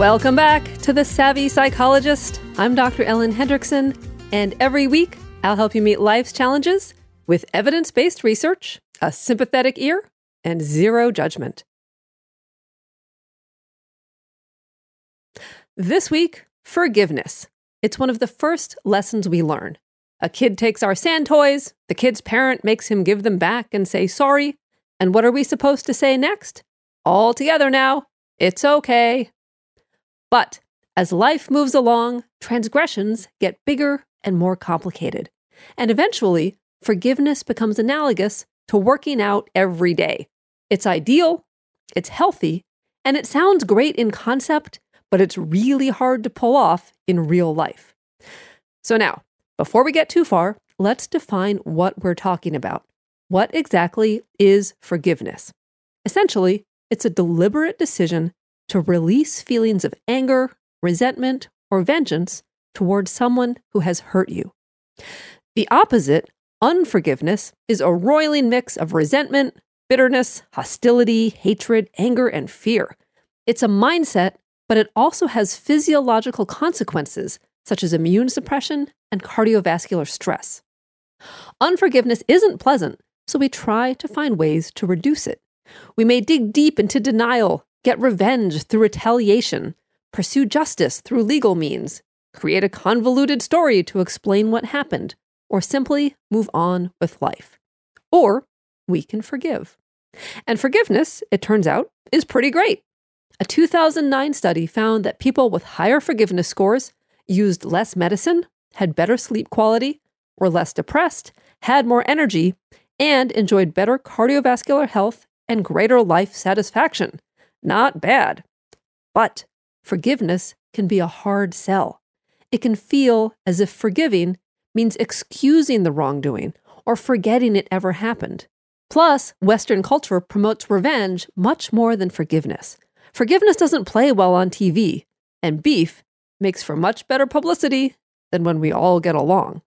Welcome back to The Savvy Psychologist. I'm Dr. Ellen Hendriksen, and every week I'll help you meet life's challenges with evidence based research, a sympathetic ear, and zero judgment. This week, forgiveness. It's one of the first lessons we learn. A kid takes our sand toys, the kid's parent makes him give them back and say sorry. And what are we supposed to say next? All together now. It's okay. But as life moves along, transgressions get bigger and more complicated. And eventually, forgiveness becomes analogous to working out every day. It's ideal, it's healthy, and it sounds great in concept, but it's really hard to pull off in real life. So, now, before we get too far, let's define what we're talking about. What exactly is forgiveness? Essentially, it's a deliberate decision to release feelings of anger, resentment, or vengeance towards someone who has hurt you. The opposite, unforgiveness, is a roiling mix of resentment, bitterness, hostility, hatred, anger, and fear. It's a mindset, but it also has physiological consequences such as immune suppression and cardiovascular stress. Unforgiveness isn't pleasant, so we try to find ways to reduce it. We may dig deep into denial, get revenge through retaliation, pursue justice through legal means, create a convoluted story to explain what happened, or simply move on with life. Or we can forgive. And forgiveness, it turns out, is pretty great. A 2009 study found that people with higher forgiveness scores used less medicine, had better sleep quality, were less depressed, had more energy, and enjoyed better cardiovascular health and greater life satisfaction. Not bad. But forgiveness can be a hard sell. It can feel as if forgiving means excusing the wrongdoing or forgetting it ever happened. Plus, Western culture promotes revenge much more than forgiveness. Forgiveness doesn't play well on TV, and beef makes for much better publicity than when we all get along.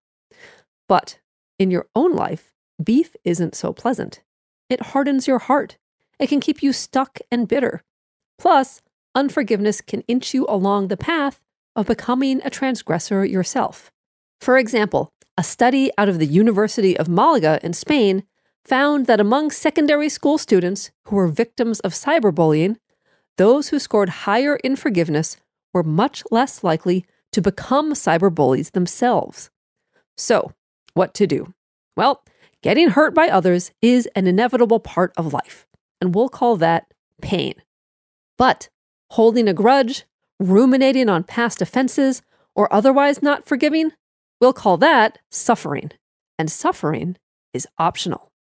But in your own life, beef isn't so pleasant. It hardens your heart it can keep you stuck and bitter. Plus, unforgiveness can inch you along the path of becoming a transgressor yourself. For example, a study out of the University of Malaga in Spain found that among secondary school students who were victims of cyberbullying, those who scored higher in forgiveness were much less likely to become cyberbullies themselves. So, what to do? Well, getting hurt by others is an inevitable part of life and we'll call that pain. But holding a grudge, ruminating on past offenses, or otherwise not forgiving, we'll call that suffering. And suffering is optional.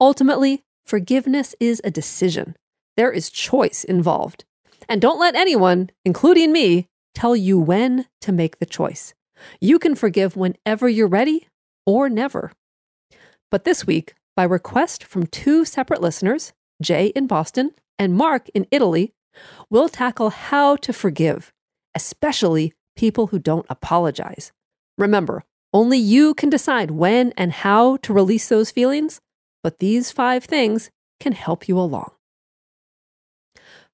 Ultimately, forgiveness is a decision. There is choice involved. And don't let anyone, including me, tell you when to make the choice. You can forgive whenever you're ready or never. But this week, by request from two separate listeners, Jay in Boston and Mark in Italy, we'll tackle how to forgive, especially people who don't apologize. Remember, only you can decide when and how to release those feelings, but these five things can help you along.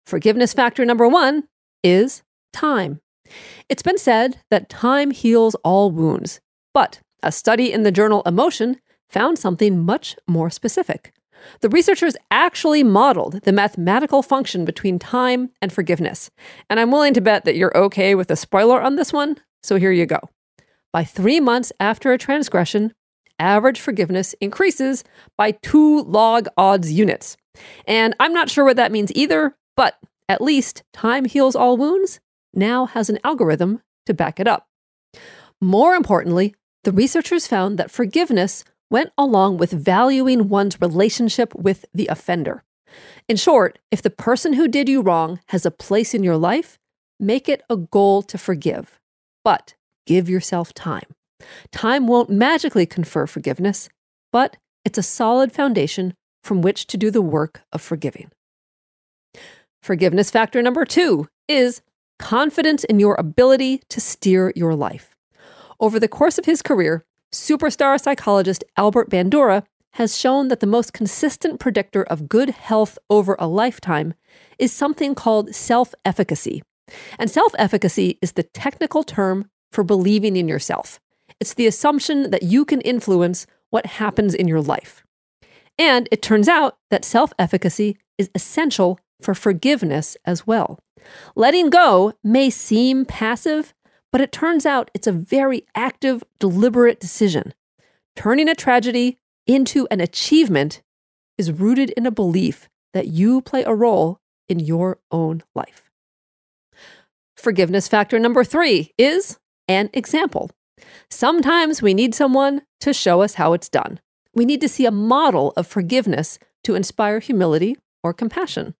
Forgiveness factor number one is time. It's been said that time heals all wounds, but a study in the journal Emotion found something much more specific. The researchers actually modeled the mathematical function between time and forgiveness. And I'm willing to bet that you're okay with a spoiler on this one, so here you go. By three months after a transgression, average forgiveness increases by two log odds units. And I'm not sure what that means either, but at least Time Heals All Wounds now has an algorithm to back it up. More importantly, the researchers found that forgiveness went along with valuing one's relationship with the offender. In short, if the person who did you wrong has a place in your life, make it a goal to forgive. But give yourself time. Time won't magically confer forgiveness, but it's a solid foundation from which to do the work of forgiving. Forgiveness factor number two is confidence in your ability to steer your life. Over the course of his career, superstar psychologist Albert Bandura has shown that the most consistent predictor of good health over a lifetime is something called self efficacy. And self efficacy is the technical term for believing in yourself. It's the assumption that you can influence what happens in your life. And it turns out that self efficacy is essential for forgiveness as well. Letting go may seem passive, but it turns out it's a very active, deliberate decision. Turning a tragedy into an achievement is rooted in a belief that you play a role in your own life. Forgiveness factor number three is an example. Sometimes we need someone to show us how it's done. We need to see a model of forgiveness to inspire humility or compassion.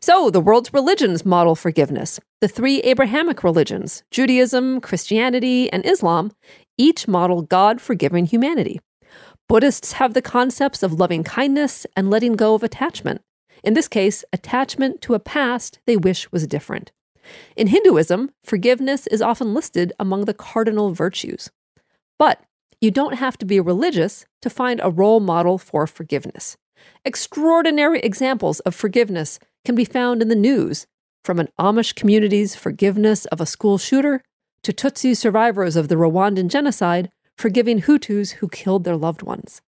So, the world's religions model forgiveness. The three Abrahamic religions, Judaism, Christianity, and Islam, each model God forgiving humanity. Buddhists have the concepts of loving kindness and letting go of attachment. In this case, attachment to a past they wish was different. In Hinduism, forgiveness is often listed among the cardinal virtues. But you don't have to be religious to find a role model for forgiveness. Extraordinary examples of forgiveness can be found in the news, from an Amish community's forgiveness of a school shooter to Tutsi survivors of the Rwandan genocide forgiving Hutus who killed their loved ones.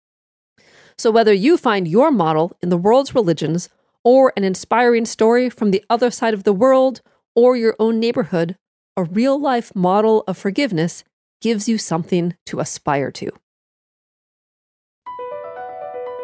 So, whether you find your model in the world's religions or an inspiring story from the other side of the world or your own neighborhood, a real life model of forgiveness gives you something to aspire to.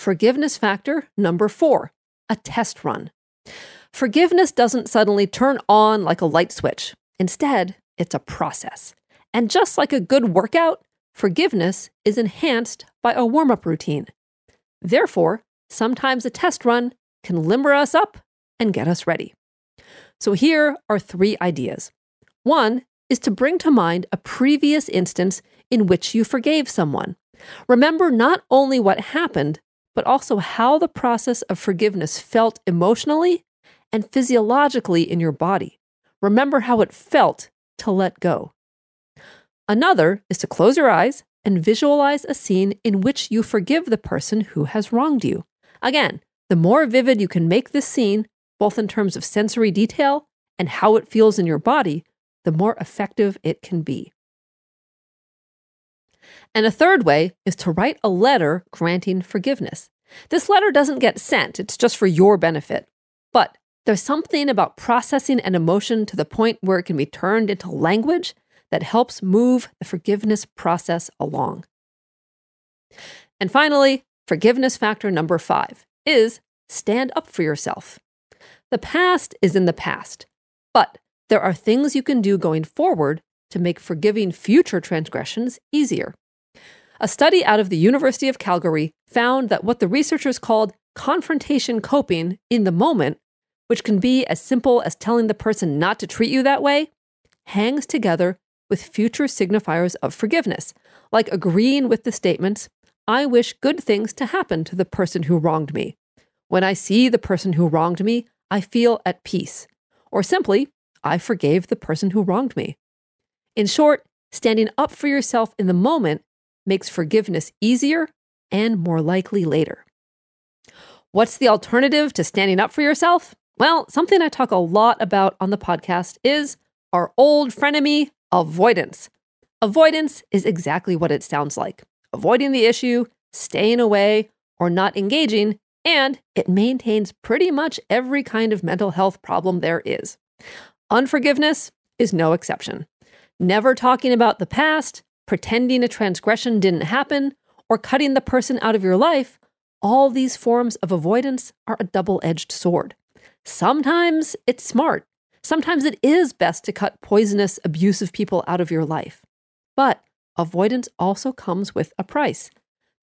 Forgiveness factor number four a test run. Forgiveness doesn't suddenly turn on like a light switch. Instead, it's a process. And just like a good workout, forgiveness is enhanced by a warm up routine. Therefore, sometimes a test run can limber us up and get us ready. So here are three ideas. One is to bring to mind a previous instance in which you forgave someone. Remember not only what happened, but also how the process of forgiveness felt emotionally and physiologically in your body. Remember how it felt to let go. Another is to close your eyes and visualize a scene in which you forgive the person who has wronged you. Again, the more vivid you can make this scene, both in terms of sensory detail and how it feels in your body, the more effective it can be. And a third way is to write a letter granting forgiveness. This letter doesn't get sent, it's just for your benefit. But there's something about processing an emotion to the point where it can be turned into language that helps move the forgiveness process along. And finally, forgiveness factor number five is stand up for yourself. The past is in the past, but there are things you can do going forward to make forgiving future transgressions easier. A study out of the University of Calgary found that what the researchers called confrontation coping in the moment, which can be as simple as telling the person not to treat you that way, hangs together with future signifiers of forgiveness, like agreeing with the statements, I wish good things to happen to the person who wronged me. When I see the person who wronged me, I feel at peace. Or simply, I forgave the person who wronged me. In short, standing up for yourself in the moment makes forgiveness easier and more likely later. What's the alternative to standing up for yourself? Well, something I talk a lot about on the podcast is our old frenemy, avoidance. Avoidance is exactly what it sounds like avoiding the issue, staying away, or not engaging, and it maintains pretty much every kind of mental health problem there is. Unforgiveness is no exception. Never talking about the past, pretending a transgression didn't happen, or cutting the person out of your life, all these forms of avoidance are a double edged sword. Sometimes it's smart. Sometimes it is best to cut poisonous, abusive people out of your life. But avoidance also comes with a price.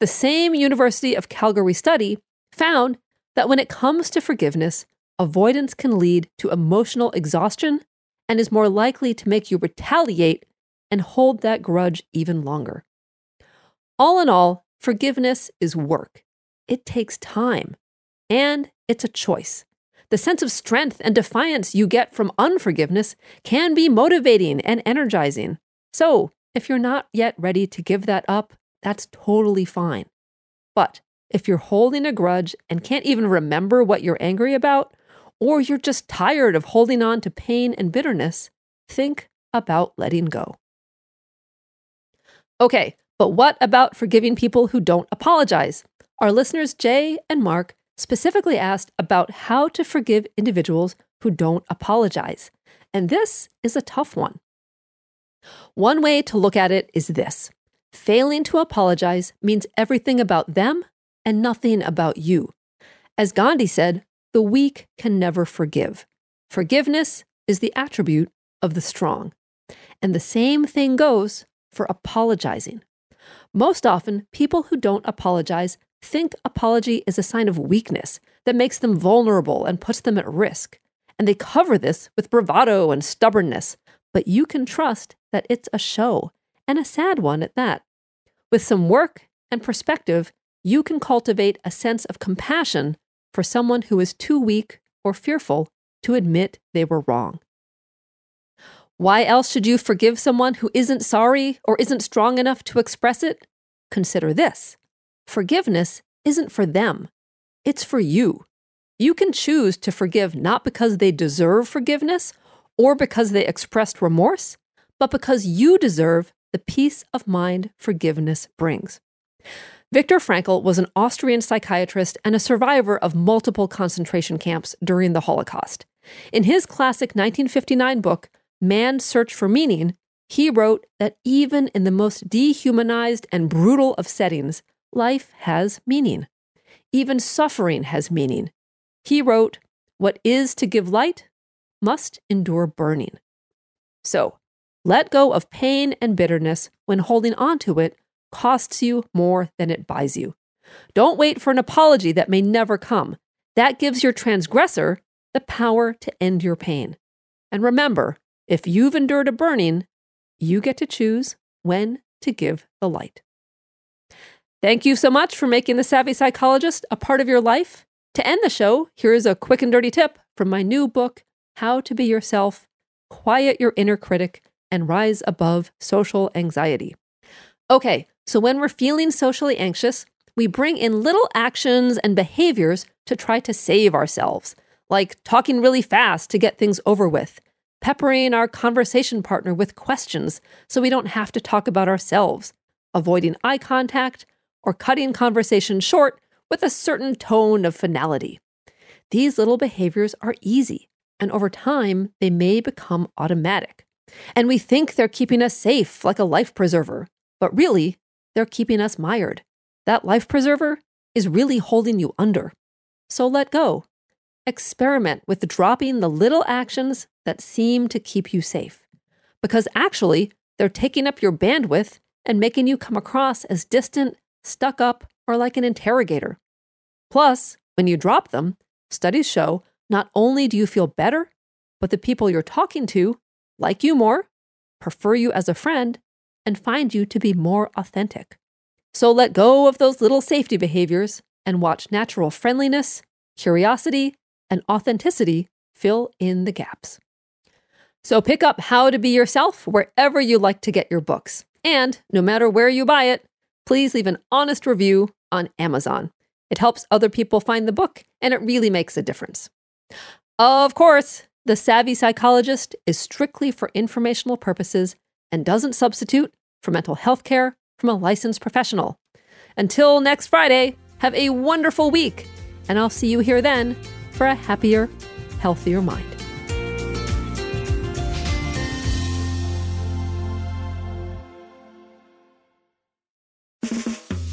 The same University of Calgary study found that when it comes to forgiveness, avoidance can lead to emotional exhaustion and is more likely to make you retaliate and hold that grudge even longer. All in all, forgiveness is work. It takes time, and it's a choice. The sense of strength and defiance you get from unforgiveness can be motivating and energizing. So, if you're not yet ready to give that up, that's totally fine. But if you're holding a grudge and can't even remember what you're angry about, or you're just tired of holding on to pain and bitterness, think about letting go. Okay, but what about forgiving people who don't apologize? Our listeners, Jay and Mark, specifically asked about how to forgive individuals who don't apologize. And this is a tough one. One way to look at it is this failing to apologize means everything about them and nothing about you. As Gandhi said, the weak can never forgive. Forgiveness is the attribute of the strong. And the same thing goes for apologizing. Most often, people who don't apologize think apology is a sign of weakness that makes them vulnerable and puts them at risk. And they cover this with bravado and stubbornness, but you can trust that it's a show, and a sad one at that. With some work and perspective, you can cultivate a sense of compassion for someone who is too weak or fearful to admit they were wrong. Why else should you forgive someone who isn't sorry or isn't strong enough to express it? Consider this forgiveness isn't for them, it's for you. You can choose to forgive not because they deserve forgiveness or because they expressed remorse, but because you deserve the peace of mind forgiveness brings. Viktor Frankl was an Austrian psychiatrist and a survivor of multiple concentration camps during the Holocaust. In his classic 1959 book, Man's Search for Meaning, he wrote that even in the most dehumanized and brutal of settings, life has meaning. Even suffering has meaning. He wrote, What is to give light must endure burning. So, let go of pain and bitterness when holding on to it costs you more than it buys you. Don't wait for an apology that may never come. That gives your transgressor the power to end your pain. And remember, if you've endured a burning, you get to choose when to give the light. Thank you so much for making the Savvy Psychologist a part of your life. To end the show, here is a quick and dirty tip from my new book, How to Be Yourself, Quiet Your Inner Critic, and Rise Above Social Anxiety. Okay, So when we're feeling socially anxious, we bring in little actions and behaviors to try to save ourselves, like talking really fast to get things over with, peppering our conversation partner with questions so we don't have to talk about ourselves, avoiding eye contact, or cutting conversation short with a certain tone of finality. These little behaviors are easy, and over time, they may become automatic. And we think they're keeping us safe like a life preserver, but really, they're keeping us mired. That life preserver is really holding you under. So let go. Experiment with dropping the little actions that seem to keep you safe. Because actually, they're taking up your bandwidth and making you come across as distant, stuck up, or like an interrogator. Plus, when you drop them, studies show not only do you feel better, but the people you're talking to like you more, prefer you as a friend, and find you to be more authentic. So let go of those little safety behaviors and watch natural friendliness, curiosity, and authenticity fill in the gaps. So pick up How to Be Yourself wherever you like to get your books. And no matter where you buy it, please leave an honest review on Amazon. It helps other people find the book, and it really makes a difference. Of course, The Savvy Psychologist is strictly for informational purposes and doesn't substitute for mental health care from a licensed professional. Until next Friday, have a wonderful week, and I'll see you here then for a happier, healthier mind.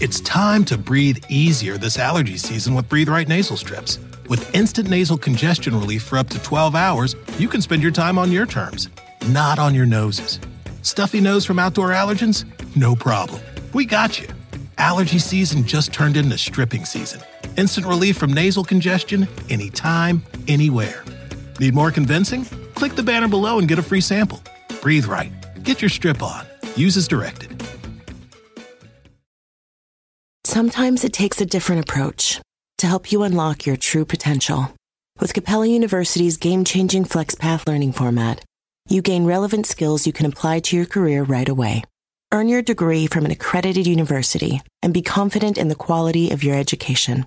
It's time to breathe easier this allergy season with Breathe Right nasal strips. With instant nasal congestion relief for up to 12 hours, you can spend your time on your terms, not on your noses. Stuffy nose from outdoor allergens? No problem. We got you. Allergy season just turned into stripping season. Instant relief from nasal congestion anytime, anywhere. Need more convincing? Click the banner below and get a free sample. Breathe right. Get your strip on. Use as directed. Sometimes it takes a different approach to help you unlock your true potential. With Capella University's game changing FlexPath learning format, you gain relevant skills you can apply to your career right away. Earn your degree from an accredited university and be confident in the quality of your education.